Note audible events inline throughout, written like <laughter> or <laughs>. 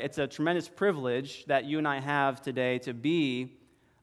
It's a tremendous privilege that you and I have today to be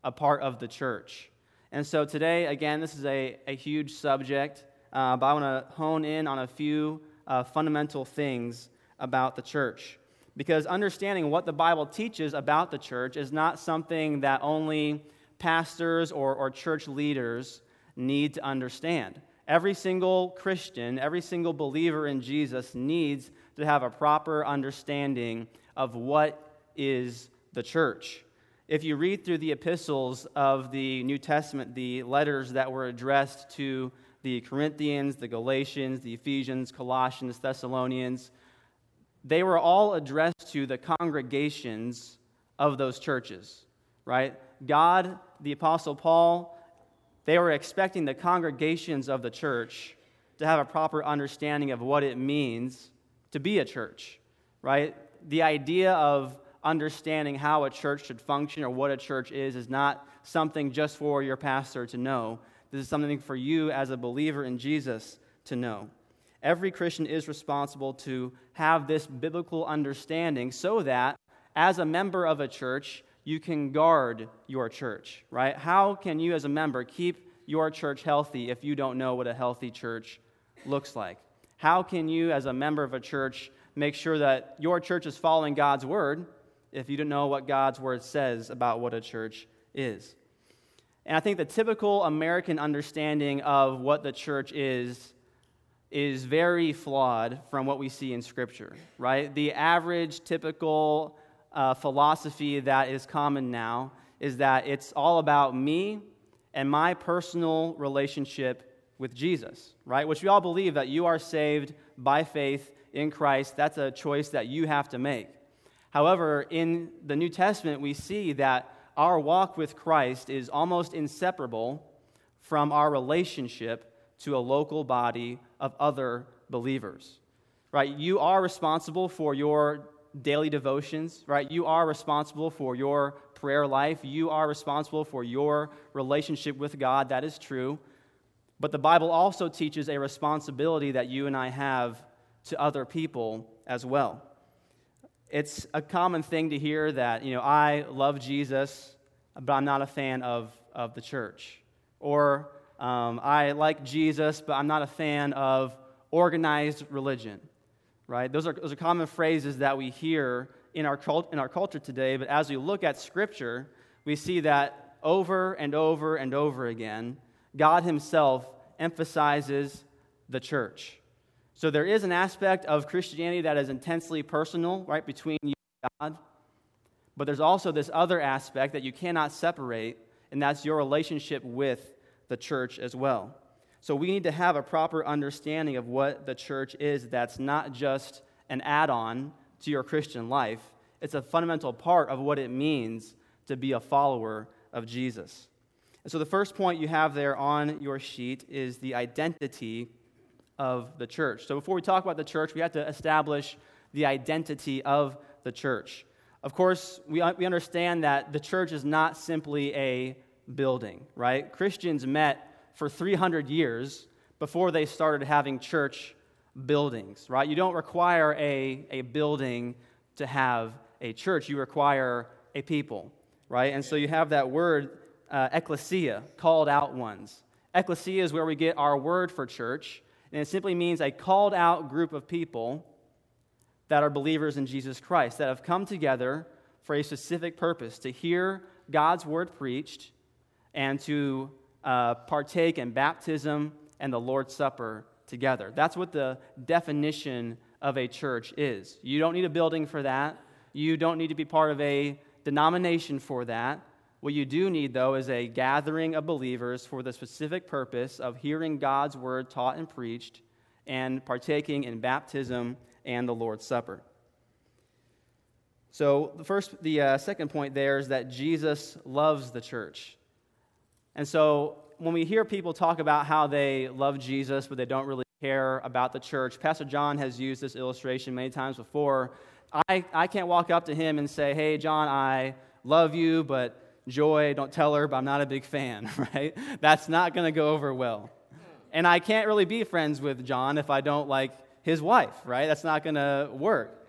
a part of the church. And so today, again, this is a, a huge subject, uh, but I want to hone in on a few uh, fundamental things about the church. Because understanding what the Bible teaches about the church is not something that only pastors or, or church leaders need to understand. Every single Christian, every single believer in Jesus needs to have a proper understanding of what is the church. If you read through the epistles of the New Testament, the letters that were addressed to the Corinthians, the Galatians, the Ephesians, Colossians, Thessalonians, they were all addressed to the congregations of those churches, right? God, the Apostle Paul, they were expecting the congregations of the church to have a proper understanding of what it means to be a church, right? The idea of understanding how a church should function or what a church is is not something just for your pastor to know. This is something for you as a believer in Jesus to know. Every Christian is responsible to have this biblical understanding so that as a member of a church, you can guard your church, right? How can you, as a member, keep your church healthy if you don't know what a healthy church looks like? How can you, as a member of a church, make sure that your church is following God's word if you don't know what God's word says about what a church is? And I think the typical American understanding of what the church is is very flawed from what we see in Scripture, right? The average, typical uh, philosophy that is common now is that it's all about me and my personal relationship with Jesus, right? Which we all believe that you are saved by faith in Christ. That's a choice that you have to make. However, in the New Testament, we see that our walk with Christ is almost inseparable from our relationship to a local body of other believers. Right? You are responsible for your daily devotions, right? You are responsible for your prayer life. You are responsible for your relationship with God. That is true. But the Bible also teaches a responsibility that you and I have to other people as well. It's a common thing to hear that, you know, I love Jesus, but I'm not a fan of, of the church. Or um, I like Jesus, but I'm not a fan of organized religion right? Those are, those are common phrases that we hear in our, cult, in our culture today, but as we look at Scripture, we see that over and over and over again, God Himself emphasizes the church. So there is an aspect of Christianity that is intensely personal, right, between you and God. But there's also this other aspect that you cannot separate, and that's your relationship with the church as well. So we need to have a proper understanding of what the church is that's not just an add on to your Christian life, it's a fundamental part of what it means to be a follower of Jesus. And so the first point you have there on your sheet is the identity of the church. So before we talk about the church, we have to establish the identity of the church. Of course, we, we understand that the church is not simply a building, right? Christians met for 300 years before they started having church buildings, right? You don't require a, a building to have a church, you require a people, right? And so you have that word, uh, ecclesia, called out ones. Ecclesia is where we get our word for church, and it simply means a called out group of people that are believers in Jesus Christ, that have come together for a specific purpose to hear God's word preached and to uh, partake in baptism and the Lord's Supper together. That's what the definition of a church is. You don't need a building for that, you don't need to be part of a denomination for that. What you do need, though, is a gathering of believers for the specific purpose of hearing God's word taught and preached and partaking in baptism and the Lord's Supper. So, the first, the uh, second point there is that Jesus loves the church. And so when we hear people talk about how they love Jesus, but they don't really care about the church, Pastor John has used this illustration many times before. I, I can't walk up to him and say, Hey, John, I love you, but Joy, don't tell her, but I'm not a big fan, <laughs> right? That's not going to go over well. And I can't really be friends with John if I don't like his wife, right? That's not going to work.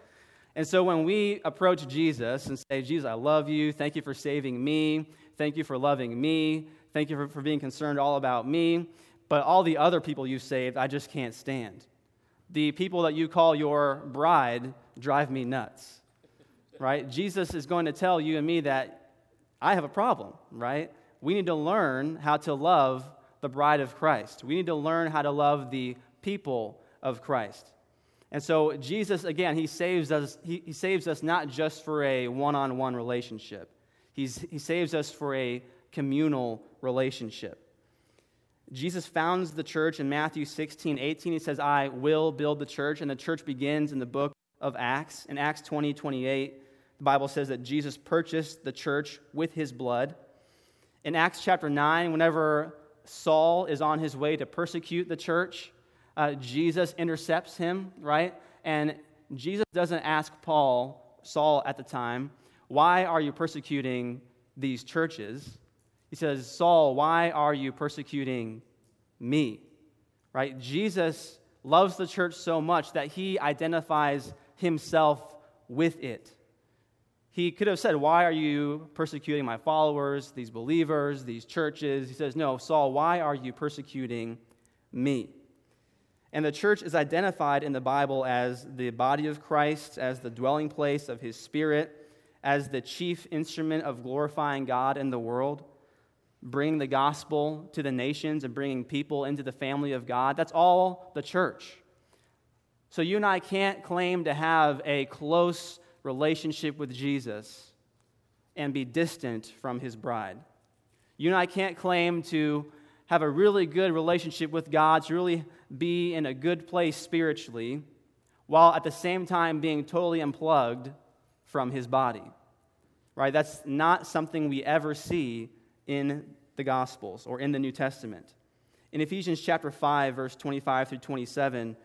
And so when we approach Jesus and say, Jesus, I love you. Thank you for saving me. Thank you for loving me. Thank you for, for being concerned all about me. But all the other people you saved, I just can't stand. The people that you call your bride drive me nuts. Right? Jesus is going to tell you and me that I have a problem, right? We need to learn how to love the bride of Christ. We need to learn how to love the people of Christ. And so Jesus, again, he saves us, he, he saves us not just for a one-on-one relationship. He's, he saves us for a communal relationship. Jesus founds the church in Matthew 16, 18. He says, I will build the church. And the church begins in the book of Acts. In Acts 20, 28, the Bible says that Jesus purchased the church with his blood. In Acts chapter 9, whenever Saul is on his way to persecute the church, uh, Jesus intercepts him, right? And Jesus doesn't ask Paul, Saul at the time, why are you persecuting these churches? He says, Saul, why are you persecuting me? Right? Jesus loves the church so much that he identifies himself with it. He could have said, Why are you persecuting my followers, these believers, these churches? He says, No, Saul, why are you persecuting me? And the church is identified in the Bible as the body of Christ, as the dwelling place of his spirit, as the chief instrument of glorifying God in the world, bringing the gospel to the nations and bringing people into the family of God. That's all the church. So you and I can't claim to have a close relationship with Jesus and be distant from his bride. You and I can't claim to have a really good relationship with God, to really be in a good place spiritually, while at the same time being totally unplugged from his body. Right? That's not something we ever see in the Gospels or in the New Testament. In Ephesians chapter 5, verse 25 through 27,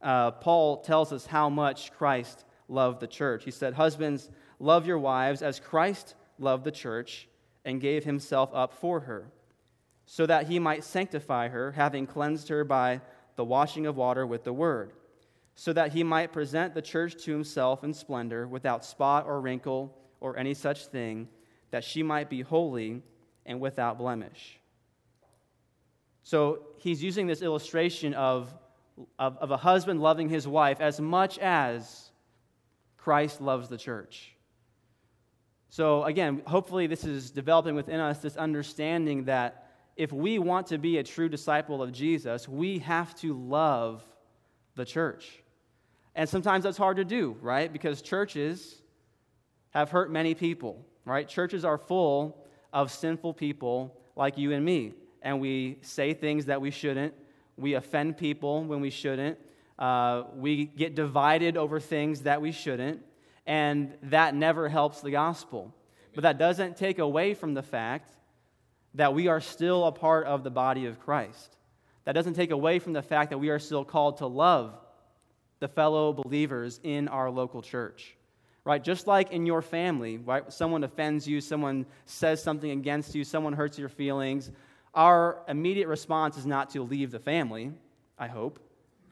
uh, Paul tells us how much Christ loved the church. He said, Husbands, love your wives as Christ loved the church and gave himself up for her, so that he might sanctify her, having cleansed her by the washing of water with the word, so that he might present the church to himself in splendor, without spot or wrinkle or any such thing, that she might be holy and without blemish. So he's using this illustration of, of, of a husband loving his wife as much as Christ loves the church. So, again, hopefully, this is developing within us this understanding that if we want to be a true disciple of Jesus, we have to love the church. And sometimes that's hard to do, right? Because churches have hurt many people, right? Churches are full of sinful people like you and me. And we say things that we shouldn't. We offend people when we shouldn't. Uh, we get divided over things that we shouldn't, and that never helps the gospel. But that doesn't take away from the fact that we are still a part of the body of Christ. That doesn't take away from the fact that we are still called to love the fellow believers in our local church. Right? Just like in your family, right? Someone offends you, someone says something against you, someone hurts your feelings. Our immediate response is not to leave the family, I hope,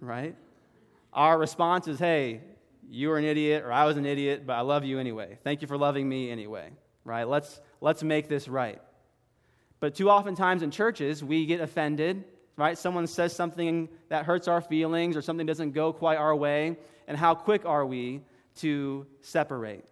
right? Our response is, hey, you were an idiot or I was an idiot, but I love you anyway. Thank you for loving me anyway, right? Let's, let's make this right. But too often times in churches, we get offended, right? Someone says something that hurts our feelings or something doesn't go quite our way, and how quick are we to separate,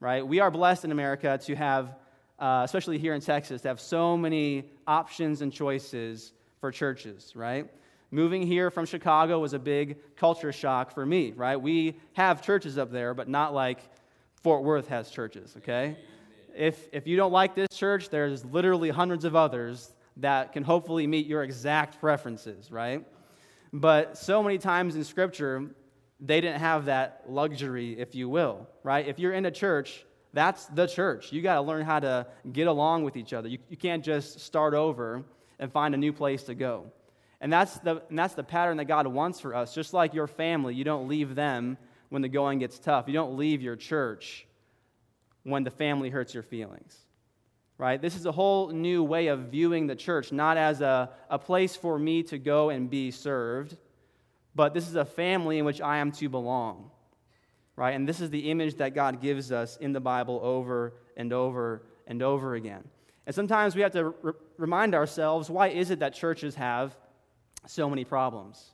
right? We are blessed in America to have, uh, especially here in Texas, to have so many options and choices for churches, right? Moving here from Chicago was a big culture shock for me, right? We have churches up there, but not like Fort Worth has churches, okay? If, if you don't like this church, there's literally hundreds of others that can hopefully meet your exact preferences, right? But so many times in Scripture, they didn't have that luxury, if you will, right? If you're in a church, that's the church. You got to learn how to get along with each other. You, you can't just start over and find a new place to go. And that's, the, and that's the pattern that God wants for us. Just like your family, you don't leave them when the going gets tough. You don't leave your church when the family hurts your feelings. Right? This is a whole new way of viewing the church, not as a, a place for me to go and be served, but this is a family in which I am to belong. right? And this is the image that God gives us in the Bible over and over and over again. And sometimes we have to re- remind ourselves why is it that churches have so many problems?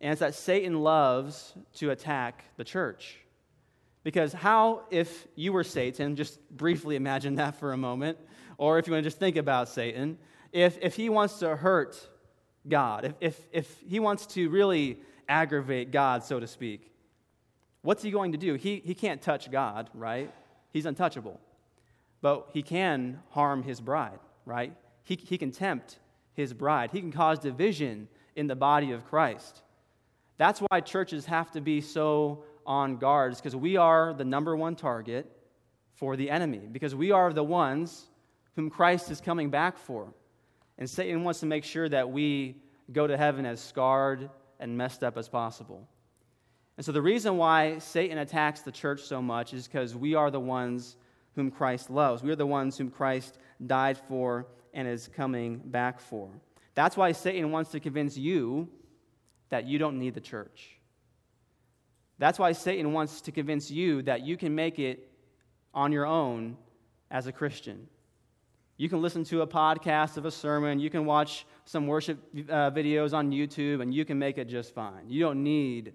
And it's that Satan loves to attack the church. Because how, if you were Satan, just briefly imagine that for a moment, or if you want to just think about Satan, if, if he wants to hurt God, if, if, if he wants to really aggravate God, so to speak, what's he going to do? He, he can't touch God, right? He's untouchable. But he can harm his bride, right? He, he can tempt his bride, he can cause division in the body of Christ. That's why churches have to be so on guard, because we are the number one target for the enemy, because we are the ones whom Christ is coming back for. And Satan wants to make sure that we go to heaven as scarred and messed up as possible. And so the reason why Satan attacks the church so much is because we are the ones whom Christ loves. We are the ones whom Christ died for and is coming back for. That's why Satan wants to convince you that you don't need the church. That's why Satan wants to convince you that you can make it on your own as a Christian. You can listen to a podcast of a sermon, you can watch some worship uh, videos on YouTube, and you can make it just fine. You don't need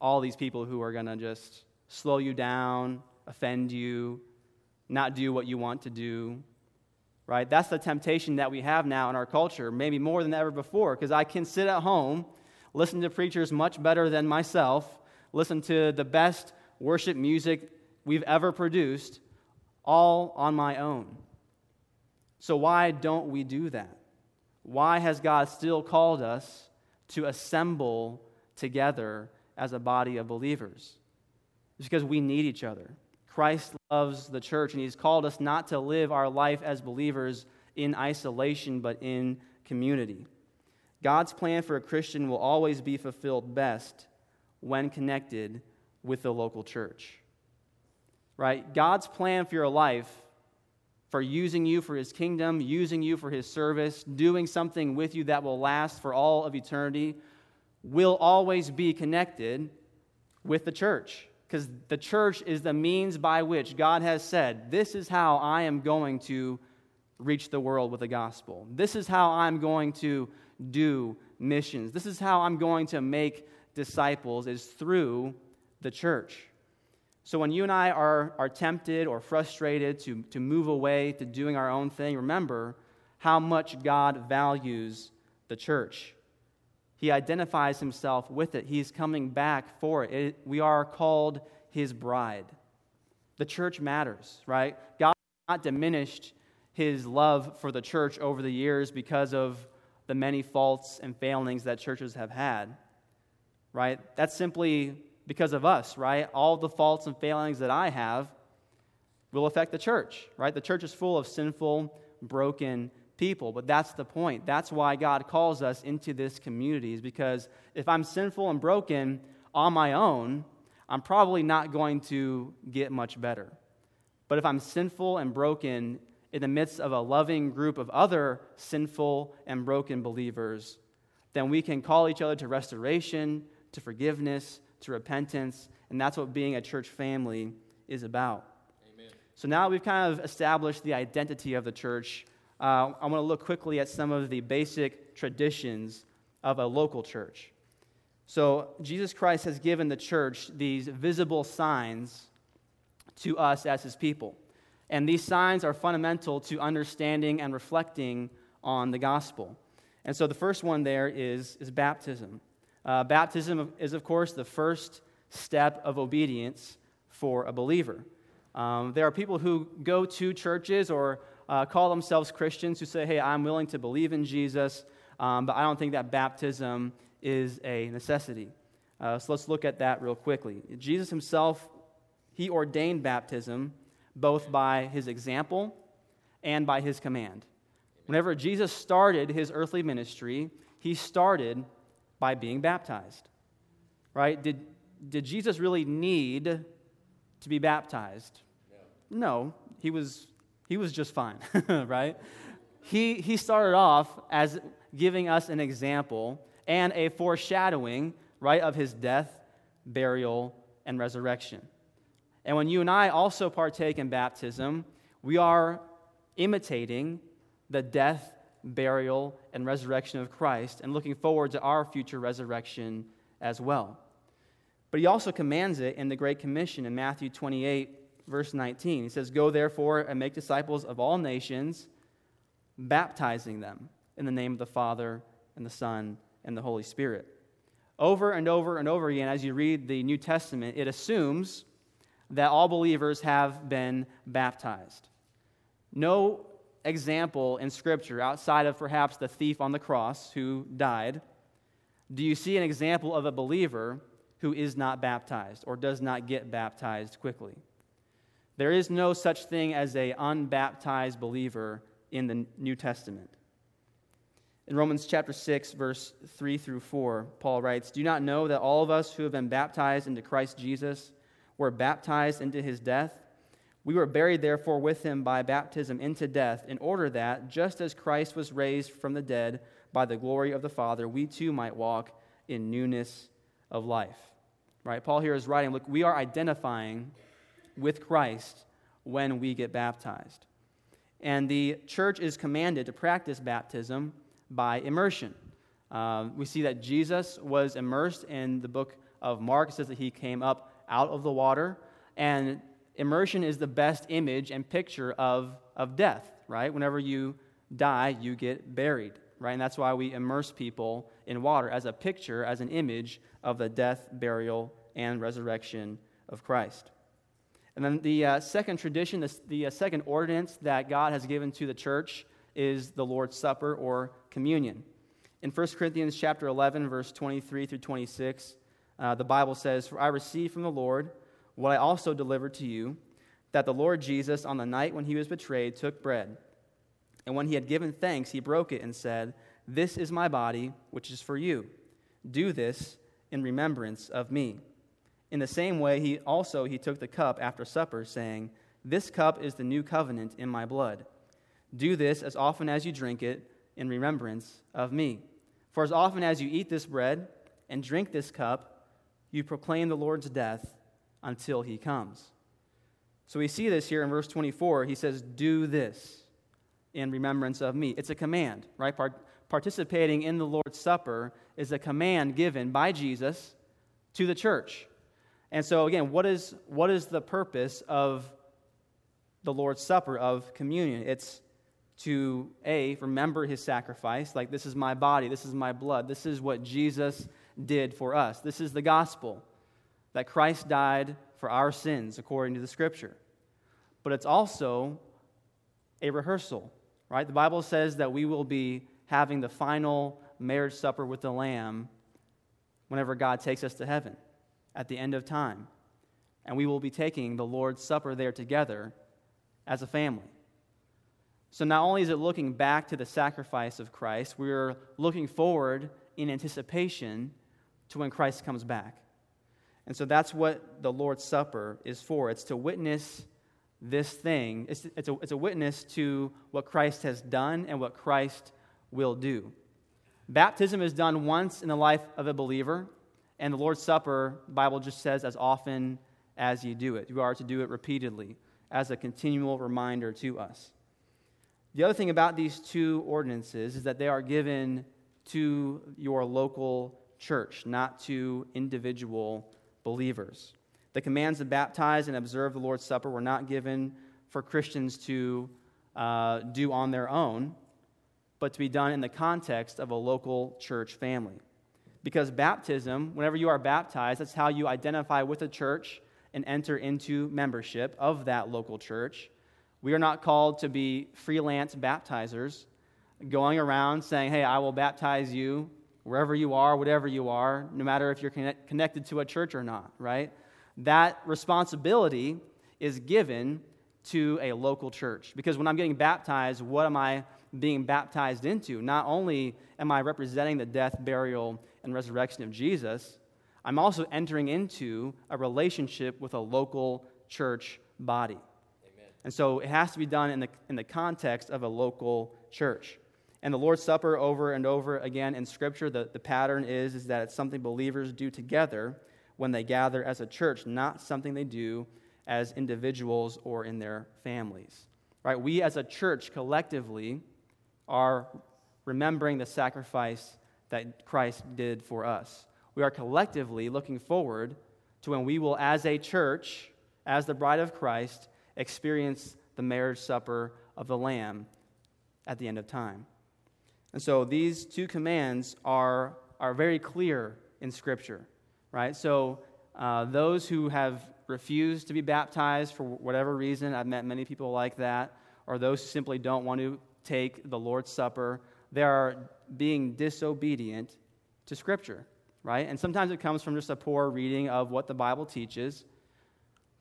all these people who are going to just slow you down, offend you, not do what you want to do. Right? That's the temptation that we have now in our culture, maybe more than ever before, because I can sit at home, listen to preachers much better than myself, listen to the best worship music we've ever produced, all on my own. So, why don't we do that? Why has God still called us to assemble together as a body of believers? It's because we need each other. Christ loves the church, and He's called us not to live our life as believers in isolation, but in community. God's plan for a Christian will always be fulfilled best when connected with the local church. Right? God's plan for your life, for using you for His kingdom, using you for His service, doing something with you that will last for all of eternity, will always be connected with the church. Because the church is the means by which God has said, This is how I am going to reach the world with the gospel. This is how I'm going to do missions. This is how I'm going to make disciples, is through the church. So when you and I are, are tempted or frustrated to, to move away to doing our own thing, remember how much God values the church. He identifies himself with it. He's coming back for it. it. We are called his bride. The church matters, right? God has not diminished his love for the church over the years because of the many faults and failings that churches have had, right? That's simply because of us, right? All the faults and failings that I have will affect the church, right? The church is full of sinful, broken people. But that's the point. That's why God calls us into this community, is because if I'm sinful and broken on my own, I'm probably not going to get much better. But if I'm sinful and broken in the midst of a loving group of other sinful and broken believers, then we can call each other to restoration, to forgiveness, to repentance, and that's what being a church family is about. Amen. So now we've kind of established the identity of the church uh, I want to look quickly at some of the basic traditions of a local church. So, Jesus Christ has given the church these visible signs to us as his people. And these signs are fundamental to understanding and reflecting on the gospel. And so, the first one there is, is baptism. Uh, baptism is, of course, the first step of obedience for a believer. Um, there are people who go to churches or uh, call themselves Christians who say, hey, I'm willing to believe in Jesus, um, but I don't think that baptism is a necessity. Uh, so let's look at that real quickly. Jesus himself, he ordained baptism both by his example and by his command. Whenever Jesus started his earthly ministry, he started by being baptized. Right? Did, did Jesus really need to be baptized? No. no. He was he was just fine, <laughs> right? He, he started off as giving us an example and a foreshadowing, right, of his death, burial, and resurrection. And when you and I also partake in baptism, we are imitating the death, burial, and resurrection of Christ and looking forward to our future resurrection as well. But he also commands it in the Great Commission in Matthew 28, verse 19. He says, Go therefore and make disciples of all nations, baptizing them in the name of the Father and the Son and the Holy Spirit. Over and over and over again, as you read the New Testament, it assumes that all believers have been baptized. No example in Scripture, outside of perhaps the thief on the cross who died, do you see an example of a believer who is not baptized or does not get baptized quickly. There is no such thing as a unbaptized believer in the New Testament. In Romans chapter 6 verse 3 through 4, Paul writes, "Do you not know that all of us who have been baptized into Christ Jesus were baptized into his death? We were buried therefore with him by baptism into death, in order that just as Christ was raised from the dead by the glory of the Father, we too might walk in newness of life." Right? Paul here is writing, look, we are identifying with Christ when we get baptized. And the church is commanded to practice baptism by immersion. Um, we see that Jesus was immersed in the book of Mark. It says that he came up out of the water. And immersion is the best image and picture of, of death, right? Whenever you die, you get buried, right? And that's why we immerse people in water as a picture, as an image of the death, burial, and resurrection of Christ. And then the uh, second tradition, the, uh, second ordinance that God has given to the church is the Lord's Supper or communion. In 1 Corinthians chapter 11, verse 23 through 26, uh, the Bible says, For I received from the Lord what I also delivered to you, that the Lord Jesus, on the night when he was betrayed, took bread. And when he had given thanks, he broke it and said, This is my body, which is for you. Do this in remembrance of me. In the same way, he also he took the cup after supper, saying, This cup is the new covenant in my blood. Do this as often as you drink it in remembrance of me. For as often as you eat this bread and drink this cup, you proclaim the Lord's death until he comes. So we see this here in verse 24. He says, Do this in remembrance of me. It's a command, right? participating in the Lord's Supper is a command given by Jesus to the church. And so, again, what is, what is the purpose of the Lord's Supper, of communion? It's to, A, remember his sacrifice, like this is my body, this is my blood, this is what Jesus did for us. This is the gospel that Christ died for our sins according to the scripture. But it's also a rehearsal, right? The Bible says that we will be having the final marriage supper with the Lamb whenever God takes us to heaven at the end of time. And we will be taking the Lord's Supper there together as a family. So not only is it looking back to the sacrifice of Christ, we're looking forward in anticipation to when Christ comes back. And so that's what the Lord's Supper is for. It's to witness this thing, it's, it's, a, it's a witness to what Christ has done and what Christ will do. Baptism is done once in the life of a believer, and the Lord's Supper, the Bible just says, as often as you do it. You are to do it repeatedly as a continual reminder to us. The other thing about these two ordinances is that they are given to your local church, not to individual believers. The commands to baptize and observe the Lord's Supper were not given for Christians to uh, do on their own, but to be done in the context of a local church family. Because baptism, whenever you are baptized, that's how you identify with the church and enter into membership of that local church. We are not called to be freelance baptizers, going around saying, Hey, I will baptize you wherever you are, whatever you are, no matter if you're connect- connected to a church or not, right? That responsibility is given to a local church. Because when I'm getting baptized, what am I being baptized into? Not only am I representing the death, burial, and resurrection of Jesus, I'm also entering into a relationship with a local church body. Amen. And so it has to be done in the, in the context of a local church. And the Lord's Supper, over and over again in Scripture, the, the pattern is, is that it's something believers do together when they gather as a church, not something they do as individuals or in their families. Right? We as a church collectively are remembering the sacrifice that Christ did for us. We are collectively looking forward to when we will, as a church, as the bride of Christ, experience the marriage supper of the Lamb at the end of time. And so these two commands are, are very clear in Scripture, right? So uh, those who have refused to be baptized for whatever reason, I've met many people like that, or those who simply don't want to take the Lord's Supper, there are being disobedient to Scripture, right? And sometimes it comes from just a poor reading of what the Bible teaches.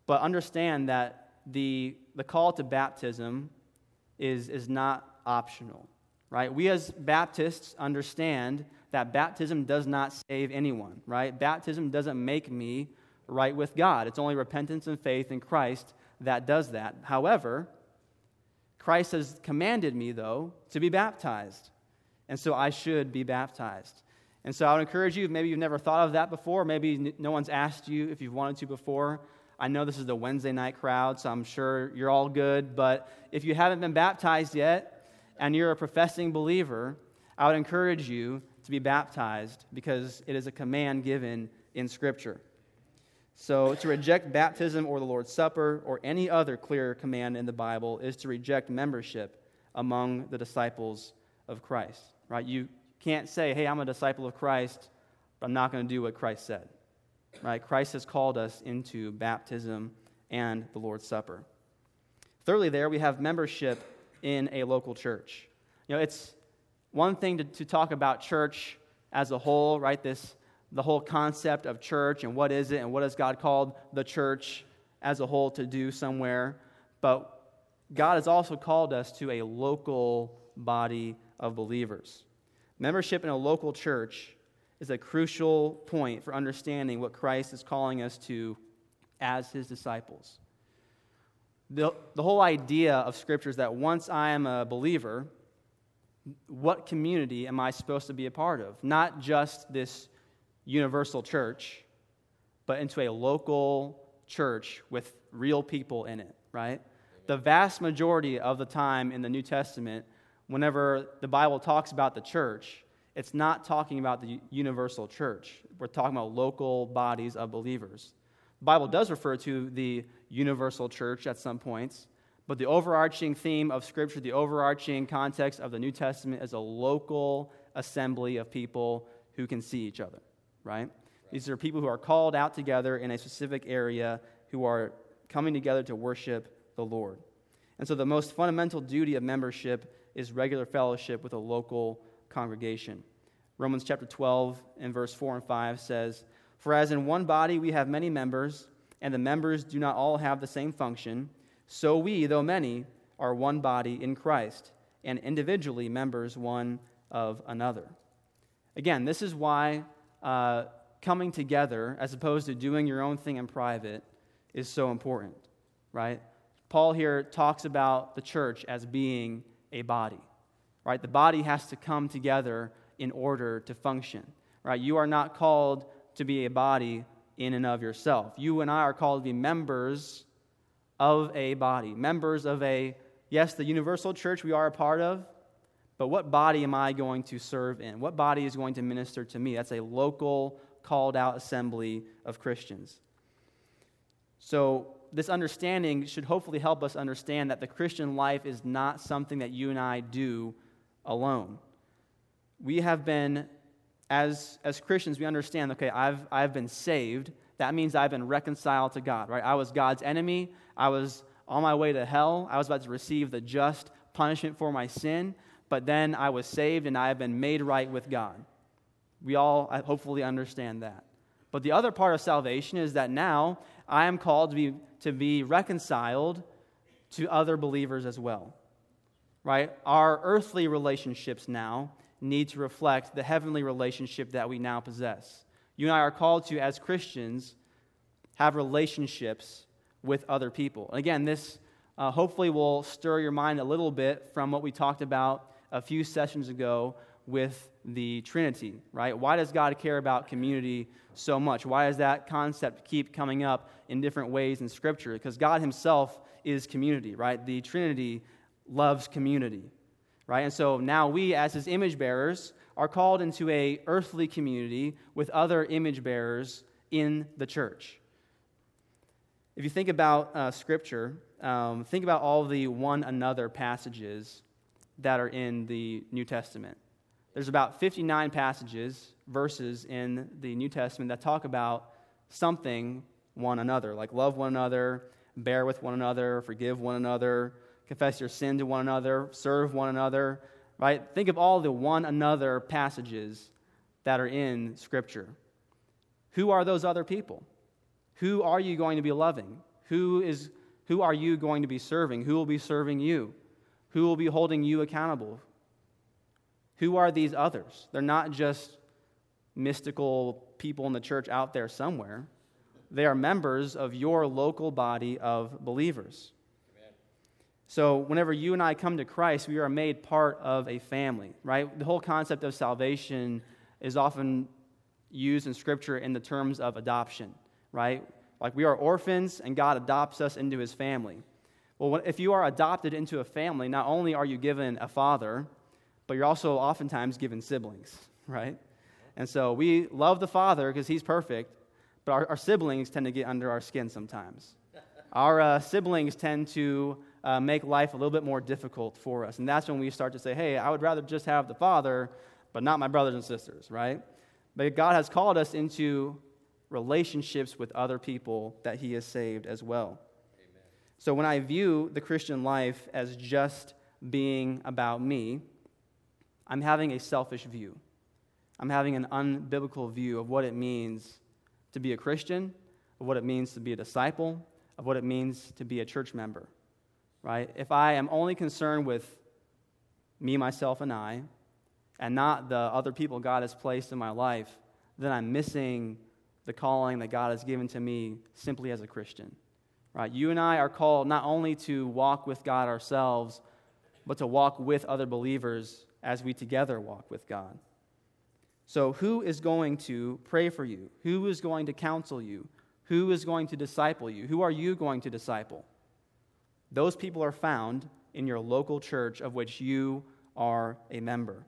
But understand that the, the call to baptism is, is not optional, right? We as Baptists understand that baptism does not save anyone, right? Baptism doesn't make me right with God. It's only repentance and faith in Christ that does that. However, Christ has commanded me, though, to be baptized. And so I should be baptized. And so I would encourage you, maybe you've never thought of that before, maybe no one's asked you if you've wanted to before. I know this is the Wednesday night crowd, so I'm sure you're all good. But if you haven't been baptized yet and you're a professing believer, I would encourage you to be baptized because it is a command given in Scripture. So, to reject baptism or the Lord's Supper or any other clear command in the Bible is to reject membership among the disciples of Christ, right? You can't say, hey, I'm a disciple of Christ, but I'm not going to do what Christ said, right? Christ has called us into baptism and the Lord's Supper. Thirdly, there we have membership in a local church. You know, it's one thing to, to talk about church as a whole, right? This the whole concept of church and what is it and what has God called the church as a whole to do somewhere. But God has also called us to a local body of believers. Membership in a local church is a crucial point for understanding what Christ is calling us to as his disciples. The, the whole idea of Scripture is that once I am a believer, what community am I supposed to be a part of? Not just this universal church, but into a local church with real people in it, right? The vast majority of the time in the New Testament, whenever the Bible talks about the church, it's not talking about the universal church. We're talking about local bodies of believers. The Bible does refer to the universal church at some points, but the overarching theme of Scripture, the overarching context of the New Testament is a local assembly of people who can see each other right? These are people who are called out together in a specific area who are coming together to worship the Lord. And so the most fundamental duty of membership is regular fellowship with a local congregation. Romans chapter 12 and verse 4 and 5 says, For as in one body we have many members, and the members do not all have the same function, so we, though many, are one body in Christ, and individually members one of another. Again, this is why uh, coming together as opposed to doing your own thing in private is so important, right? Paul here talks about the church as being a body, right? The body has to come together in order to function, right? You are not called to be a body in and of yourself. You and I are called to be members of a body, members of a, yes, the universal church we are a part of, but what body am I going to serve in? What body is going to minister to me? That's a local, called out assembly of Christians. So, this understanding should hopefully help us understand that the Christian life is not something that you and I do alone. We have been, as, as Christians, we understand okay, I've, I've been saved. That means I've been reconciled to God, right? I was God's enemy. I was on my way to hell. I was about to receive the just punishment for my sin but then I was saved and I have been made right with God. We all hopefully understand that. But the other part of salvation is that now I am called to be, to be reconciled to other believers as well. Right? Our earthly relationships now need to reflect the heavenly relationship that we now possess. You and I are called to, as Christians, have relationships with other people. And again, this uh, hopefully will stir your mind a little bit from what we talked about a few sessions ago with the Trinity, right? Why does God care about community so much? Why does that concept keep coming up in different ways in Scripture? Because God Himself is community, right? The Trinity loves community, right? And so now we, as His image bearers, are called into a earthly community with other image bearers in the church. If you think about uh, Scripture, um, think about all the one another passages that are in the New Testament. There's about 59 passages, verses in the New Testament that talk about something one another, like love one another, bear with one another, forgive one another, confess your sin to one another, serve one another, right? Think of all the one another passages that are in Scripture. Who are those other people? Who are you going to be loving? Who, is, who are you going to be serving? Who will be serving you? Who will be holding you accountable? Who are these others? They're not just mystical people in the church out there somewhere. They are members of your local body of believers. Amen. So, whenever you and I come to Christ, we are made part of a family, right? The whole concept of salvation is often used in Scripture in the terms of adoption, right? Like we are orphans and God adopts us into his family. Well, if you are adopted into a family, not only are you given a father, but you're also oftentimes given siblings, right? And so we love the father because he's perfect, but our, our, siblings tend to get under our skin sometimes. our uh, siblings tend to uh, make life a little bit more difficult for us. And that's when we start to say, hey, I would rather just have the father, but not my brothers and sisters, right? But God has called us into relationships with other people that He has saved as well. Amen. So when I view the Christian life as just being about me, I'm having a selfish view. I'm having an unbiblical view of what it means to be a Christian, of what it means to be a disciple, of what it means to be a church member. Right? If I am only concerned with me, myself, and I, and not the other people God has placed in my life, then I'm missing the calling that God has given to me simply as a Christian. Right? You and I are called not only to walk with God ourselves, but to walk with other believers as we together walk with God. So, who is going to pray for you? Who is going to counsel you? Who is going to disciple you? Who are you going to disciple? Those people are found in your local church of which you are a member.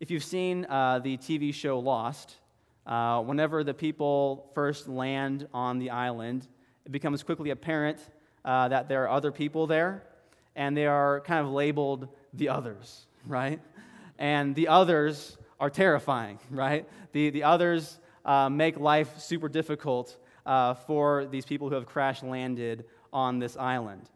If you've seen uh, the TV show Lost, uh, whenever the people first land on the island, it becomes quickly apparent uh, that there are other people there, and they are kind of labeled the others, right? And the others are terrifying, right? The, the others uh, make life super difficult uh, for these people who have crash landed on this island.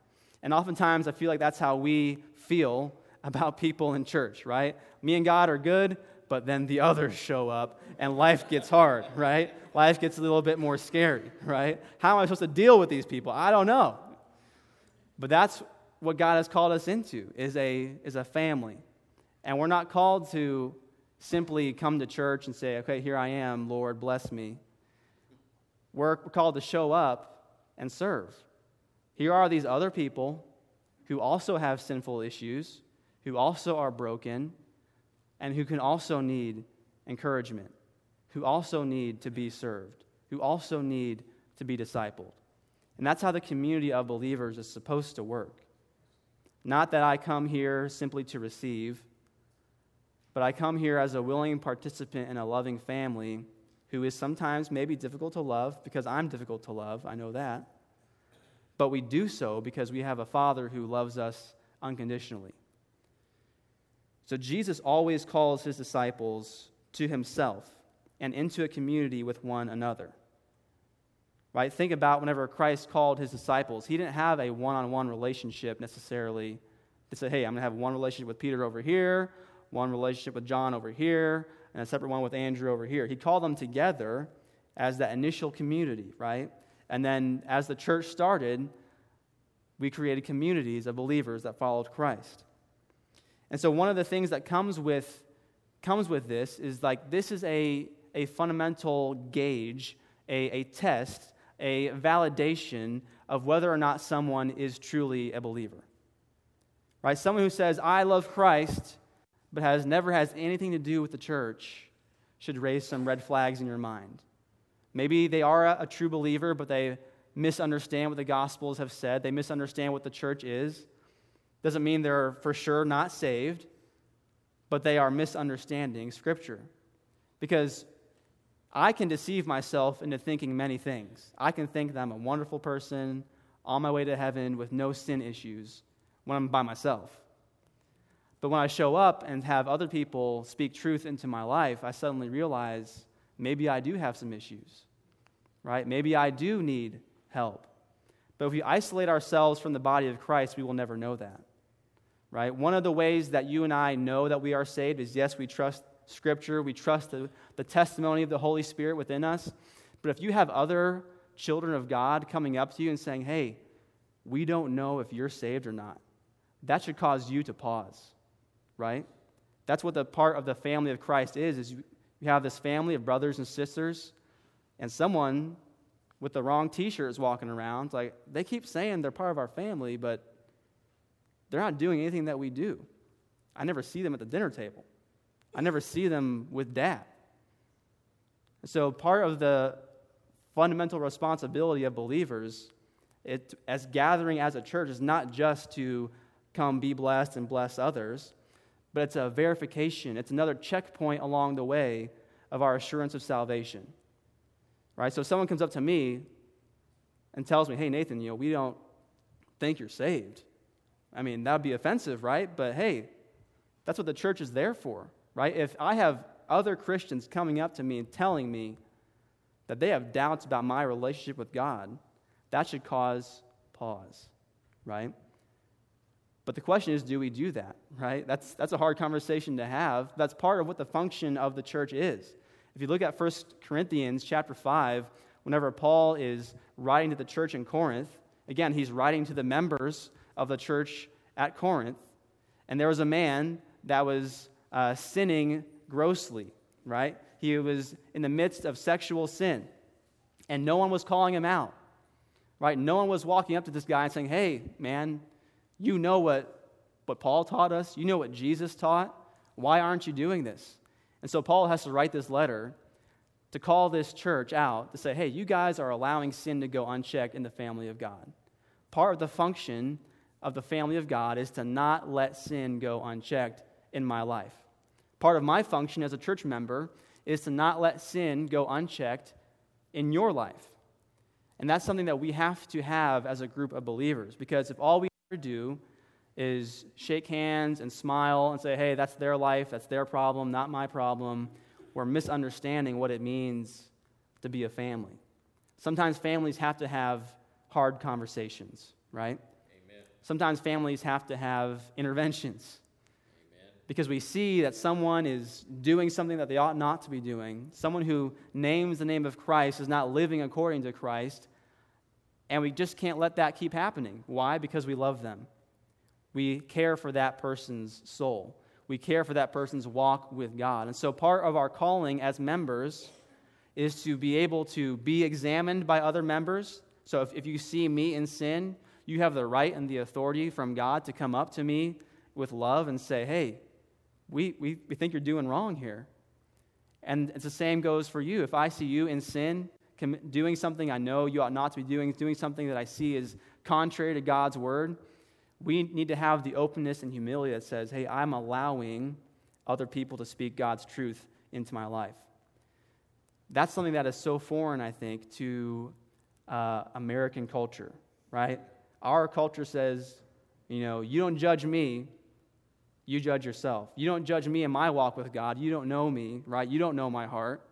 And oftentimes, I feel like that's how we feel about people in church, right? Me and God are good, but then the <laughs> others show up and life gets hard, right? Life gets a little bit more scary, right? How am I supposed to deal with these people? I don't know. But that's what God has called us into is a, is a family. And we're not called to simply come to church and say, okay, here I am, Lord, bless me. We're called to show up and serve. Here are these other people who also have sinful issues, who also are broken, and who can also need encouragement, who also need to be served, who also need to be discipled. And that's how the community of believers is supposed to work. Not that I come here simply to receive, but I come here as a willing participant in a loving family who is sometimes maybe difficult to love because I'm difficult to love, I know that. But we do so because we have a Father who loves us unconditionally. So Jesus always calls his disciples to himself and into a community with one another. Right? Think about whenever Christ called his disciples, he didn't have a one on one relationship necessarily to say, hey, I'm going to have one relationship with Peter over here, one relationship with John over here, and a separate one with Andrew over here. He called them together as that initial community, right? And then as the church started, we created communities of believers that followed Christ. And so one of the things that comes with comes with this is like this is a, a fundamental gauge, a, a test, a validation of whether or not someone is truly a believer. Right? Someone who says, I love Christ, but has never has anything to do with the church should raise some red flags in your mind. Maybe they are a, a true believer, but they misunderstand what the Gospels have said. They misunderstand what the church is. Doesn't mean they're for sure not saved, but they are misunderstanding Scripture. Because I can deceive myself into thinking many things. I can think that I'm a wonderful person on my way to heaven with no sin issues when I'm by myself. But when I show up and have other people speak truth into my life, I suddenly realize maybe I do have some issues, right? Maybe I do need help. But if we isolate ourselves from the body of Christ, we will never know that, right? One of the ways that you and I know that we are saved is yes, we trust Scripture, we trust the, the testimony of the Holy Spirit within us. But if you have other children of God coming up to you and saying, hey, we don't know if you're saved or not, that should cause you to pause, right? That's what the part of the family of Christ is, is you have this family of brothers and sisters, and someone with the wrong t-shirt is walking around. Like they keep saying they're part of our family, but they're not doing anything that we do. I never see them at the dinner table. I never see them with dad. So part of the fundamental responsibility of believers it, as gathering as a church is not just to come be blessed and bless others, but it's a verification. It's another checkpoint along the way of our assurance of salvation. Right? So if someone comes up to me and tells me, hey, Nathan, you know, we don't think you're saved. I mean, that would be offensive, right? But hey, that's what the church is there for, right? If I have other Christians coming up to me and telling me that they have doubts about my relationship with God, that should cause pause, right? But the question is, do we do that, right? That's, that's a hard conversation to have. That's part of what the function of the church is. If you look at 1 Corinthians chapter 5, whenever Paul is writing to the church in Corinth, again, he's writing to the members of the church at Corinth, and there was a man that was uh, sinning grossly, right? He was in the midst of sexual sin, and no one was calling him out, right? No one was walking up to this guy and saying, hey, man, you know what, what Paul taught us, you know what Jesus taught. Why aren't you doing this? And so Paul has to write this letter to call this church out to say, hey, you guys are allowing sin to go unchecked in the family of God. Part of the function of the family of God is to not let sin go unchecked in my life. Part of my function as a church member is to not let sin go unchecked in your life. And that's something that we have to have as a group of believers because if all we ever do is shake hands and smile and say, hey, that's their life, that's their problem, not my problem, we're misunderstanding what it means to be a family. Sometimes families have to have hard conversations, right? Amen. Sometimes families have to have interventions because we see that someone is doing something that they ought not to be doing. Someone who names the name of Christ is not living according to Christ. And we just can't let that keep happening. Why? Because we love them. We care for that person's soul. We care for that person's walk with God. And so, part of our calling as members is to be able to be examined by other members. So, if, if you see me in sin, you have the right and the authority from God to come up to me with love and say, hey, we, we, we think you're doing wrong here. And it's the same goes for you. If I see you in sin, doing something I know you ought not to be doing, doing something that I see is contrary to God's word, we need to have the openness and humility that says, hey, I'm allowing other people to speak God's truth into my life. That's something that is so foreign, I think, to uh, American culture, right? Our culture says, you know, you don't judge me, you judge yourself. You don't judge me in my walk with God. You don't know me, right? You don't know my heart.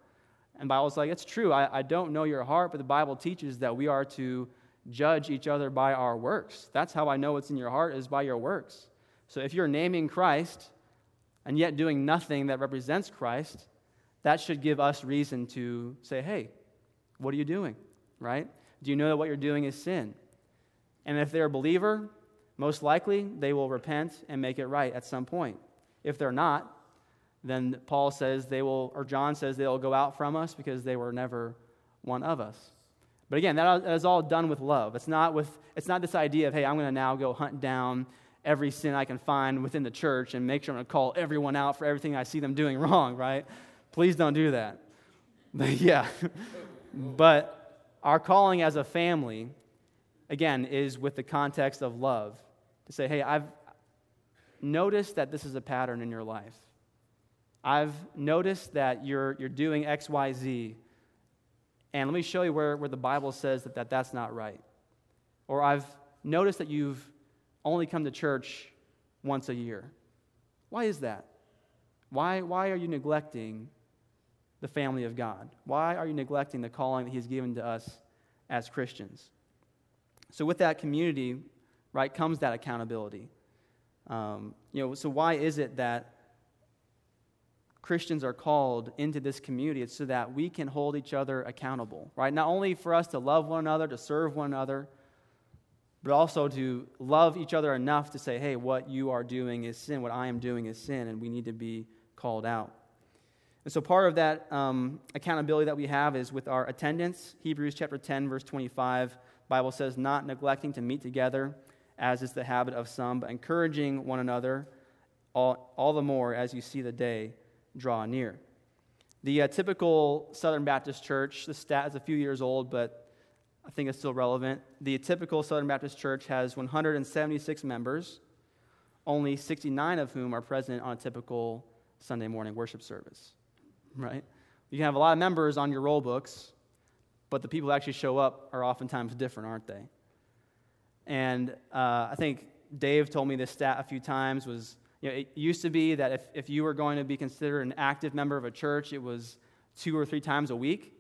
And Bible's like, it's true. I, I don't know your heart, but the Bible teaches that we are to judge each other by our works. That's how I know what's in your heart is by your works. So if you're naming Christ and yet doing nothing that represents Christ, that should give us reason to say, hey, what are you doing? Right? Do you know that what you're doing is sin? And if they're a believer, most likely, they will repent and make it right at some point. If they're not, then Paul says they will, or John says they will go out from us because they were never one of us. But again, that is all done with love. It's not, with, it's not this idea of, hey, I'm going to now go hunt down every sin I can find within the church and make sure I'm going to call everyone out for everything I see them doing <laughs> wrong, right? Please don't do that. <laughs> But yeah. <laughs> but our calling as a family, again, is with the context of love. To say, hey, I've noticed that this is a pattern in your life. I've noticed that you're, you're doing X, Y, Z. And let me show you where, where the Bible says that, that that's not right. Or I've noticed that you've only come to church once a year. Why is that? Why, why are you neglecting the family of God? Why are you neglecting the calling that He's given to us as Christians? So, with that community, right, comes that accountability. Um, you know, so why is it that Christians are called into this community? It's so that we can hold each other accountable, right? Not only for us to love one another, to serve one another, but also to love each other enough to say, hey, what you are doing is sin, what I am doing is sin, and we need to be called out. And so part of that um, accountability that we have is with our attendance. Hebrews chapter 10, verse 25, Bible says, not neglecting to meet together, as is the habit of some, but encouraging one another all, all the more as you see the day draw near. The uh, typical Southern Baptist church, the stat is a few years old, but I think it's still relevant. The typical Southern Baptist Church has 176 members, only 69 of whom are present on a typical Sunday morning worship service, right? You can have a lot of members on your roll books, but the people who actually show up are oftentimes different, aren't they? And uh, I think Dave told me this stat a few times was, you know, it used to be that if, if you were going to be considered an active member of a church, it was two or three times a week.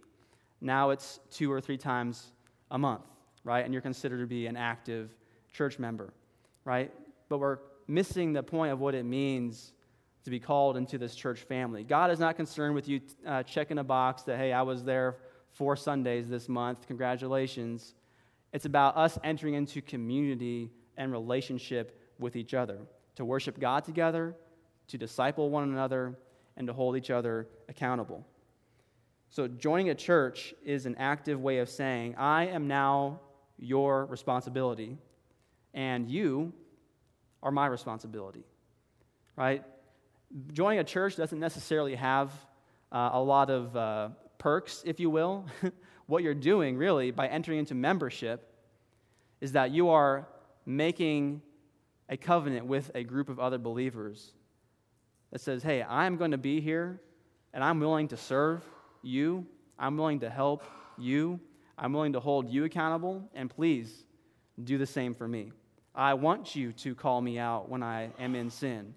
Now it's two or three times a month, right? And you're considered to be an active church member, right? But we're missing the point of what it means to be called into this church family. God is not concerned with you uh, checking a box that, hey, I was there four Sundays this month. Congratulations. It's about us entering into community and relationship with each other, to worship God together, to disciple one another, and to hold each other accountable. So, joining a church is an active way of saying, I am now your responsibility, and you are my responsibility. Right? Joining a church doesn't necessarily have uh, a lot of uh, perks, if you will. <laughs> what you're doing, really, by entering into membership, is that you are making a covenant with a group of other believers that says, hey, I'm going to be here and I'm willing to serve you. I'm willing to help you. I'm willing to hold you accountable, and please do the same for me. I want you to call me out when I am in sin.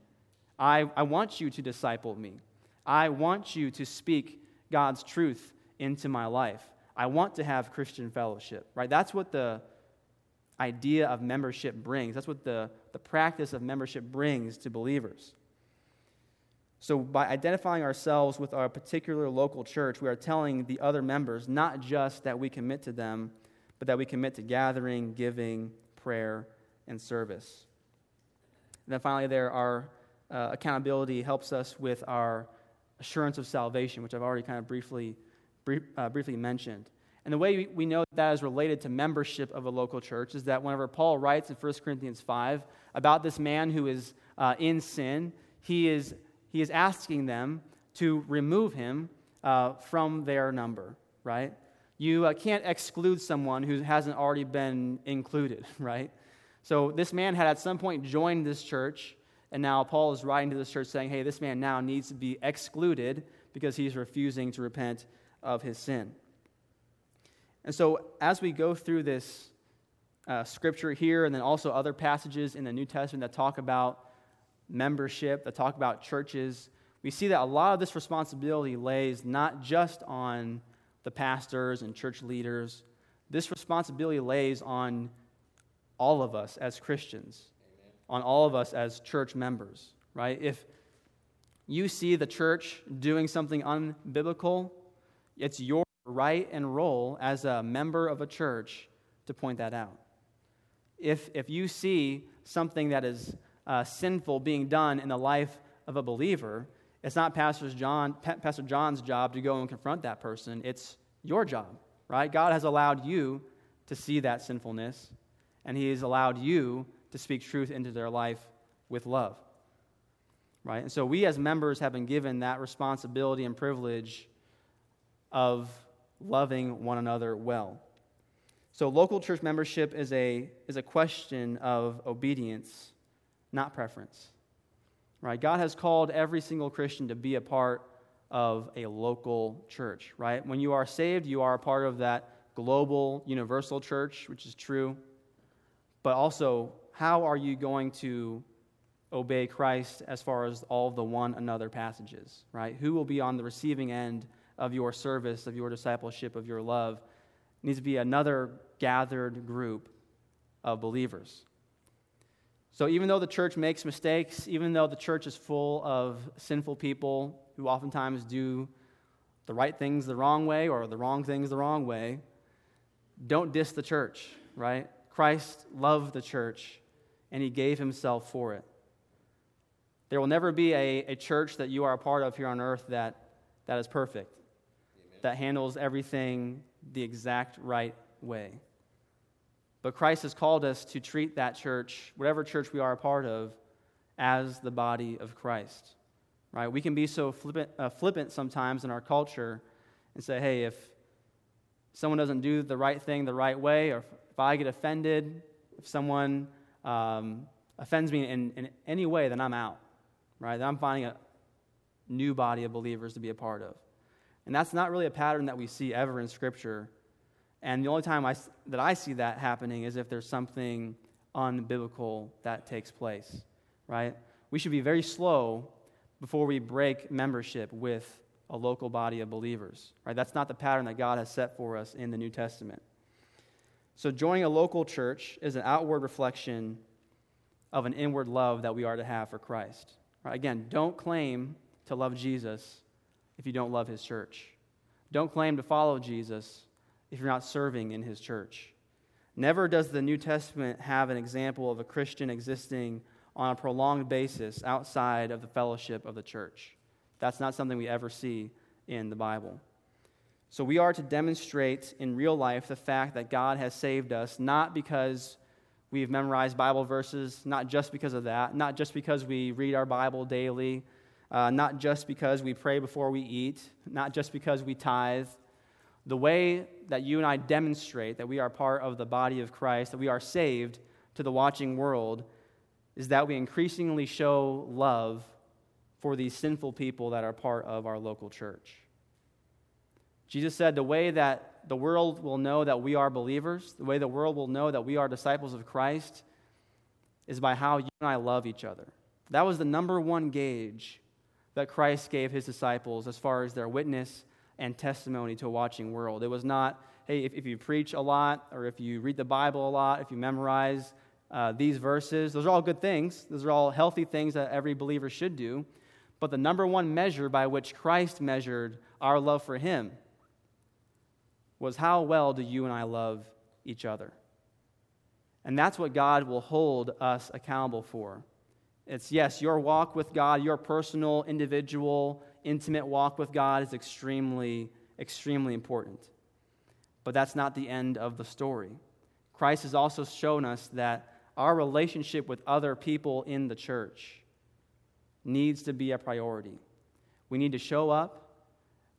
I, I want you to disciple me. I want you to speak God's truth into my life. I want to have Christian fellowship, right? That's what the idea of membership brings. That's what the, the practice of membership brings to believers. So, by identifying ourselves with our particular local church, we are telling the other members not just that we commit to them, but that we commit to gathering, giving, prayer, and service. And then finally, there, our uh, accountability helps us with our assurance of salvation, which I've already kind of briefly, brief, uh, briefly mentioned. And the way we know that is related to membership of a local church is that whenever Paul writes in 1 Corinthians 5 about this man who is uh, in sin, he is he is asking them to remove him uh, from their number, right? You uh, can't exclude someone who hasn't already been included, <laughs> right? So this man had at some point joined this church, and now Paul is writing to this church saying, hey, this man now needs to be excluded because he's refusing to repent of his sin. And so as we go through this uh, scripture here, and then also other passages in the New Testament that talk about membership, that talk about churches, we see that a lot of this responsibility lays not just on the pastors and church leaders, this responsibility lays on all of us as Christians, Amen. on all of us as church members, right? If you see the church doing something unbiblical, it's your right and role as a member of a church to point that out. If, if you see something that is uh, sinful being done in the life of a believer, it's not Pastor, John, Pastor John's job to go and confront that person. It's your job, right? God has allowed you to see that sinfulness, and He has allowed you to speak truth into their life with love. Right? And so we as members have been given that responsibility and privilege of loving one another well. So local church membership is a, is a question of obedience, not preference. Right? God has called every single Christian to be a part of a local church, right? When you are saved, you are a part of that global, universal church, which is true. But also, how are you going to obey Christ as far as all the one another passages, right? Who will be on the receiving end of your service, of your discipleship, of your love? Needs to be another gathered group of believers. So, even though the church makes mistakes, even though the church is full of sinful people who oftentimes do the right things the wrong way or the wrong things the wrong way, don't diss the church, right? Christ loved the church and he gave himself for it. There will never be a, a church that you are a part of here on earth that, that is perfect. That handles everything the exact right way. But Christ has called us to treat that church, whatever church we are a part of, as the body of Christ. Right? We can be so flippant, uh, flippant sometimes in our culture and say, hey, if someone doesn't do the right thing the right way, or if I get offended, if someone um, offends me in, in any way, then I'm out. Right? Then I'm finding a new body of believers to be a part of. And that's not really a pattern that we see ever in Scripture and the only time I, that I see that happening is if there's something unbiblical that takes place, right? We should be very slow before we break membership with a local body of believers, right? That's not the pattern that God has set for us in the New Testament. So, joining a local church is an outward reflection of an inward love that we are to have for Christ. Right? Again, don't claim to love Jesus if you don't love his church. Don't claim to follow Jesus if you're not serving in his church. Never does the New Testament have an example of a Christian existing on a prolonged basis outside of the fellowship of the church. That's not something we ever see in the Bible. So we are to demonstrate in real life the fact that God has saved us, not because we've memorized Bible verses, not just because of that, not just because we read our Bible daily, uh, not just because we pray before we eat, not just because we tithe, the way that you and I demonstrate that we are part of the body of Christ, that we are saved to the watching world, is that we increasingly show love for these sinful people that are part of our local church. Jesus said the way that the world will know that we are believers, the way the world will know that we are disciples of Christ, is by how you and I love each other. That was the number one gauge that Christ gave his disciples as far as their witness and testimony to a watching world. It was not, hey, if, if you preach a lot or if you read the Bible a lot, if you memorize uh, these verses, those are all good things. Those are all healthy things that every believer should do. But the number one measure by which Christ measured our love for him was how well do you and I love each other? And that's what God will hold us accountable for. It's, yes, your walk with God, your personal, individual, intimate walk with God is extremely, extremely important. But that's not the end of the story. Christ has also shown us that our relationship with other people in the church needs to be a priority. We need to show up,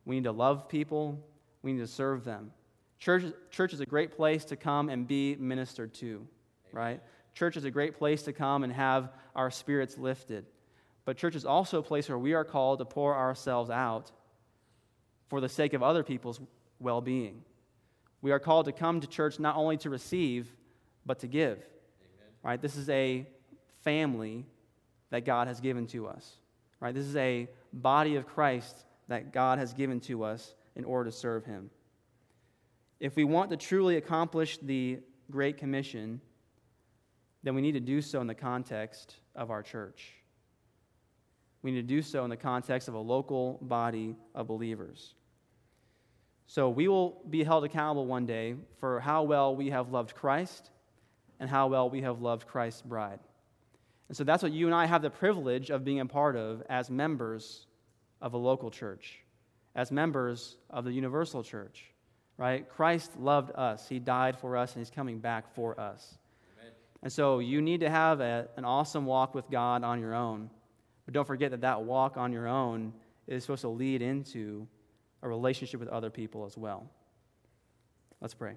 we need to love people, we need to serve them. Church, church is a great place to come and be ministered to, right? Church is a great place to come and have our spirits lifted. But church is also a place where we are called to pour ourselves out for the sake of other people's well being. We are called to come to church not only to receive, but to give. Amen. Right? This is a family that God has given to us. Right? This is a body of Christ that God has given to us in order to serve Him. If we want to truly accomplish the Great Commission, then we need to do so in the context of our church. We need to do so in the context of a local body of believers. So we will be held accountable one day for how well we have loved Christ and how well we have loved Christ's bride. And so that's what you and I have the privilege of being a part of as members of a local church, as members of the universal church, right? Christ loved us. He died for us and he's coming back for us. And so you need to have a, an awesome walk with God on your own. But don't forget that that walk on your own is supposed to lead into a relationship with other people as well. Let's pray.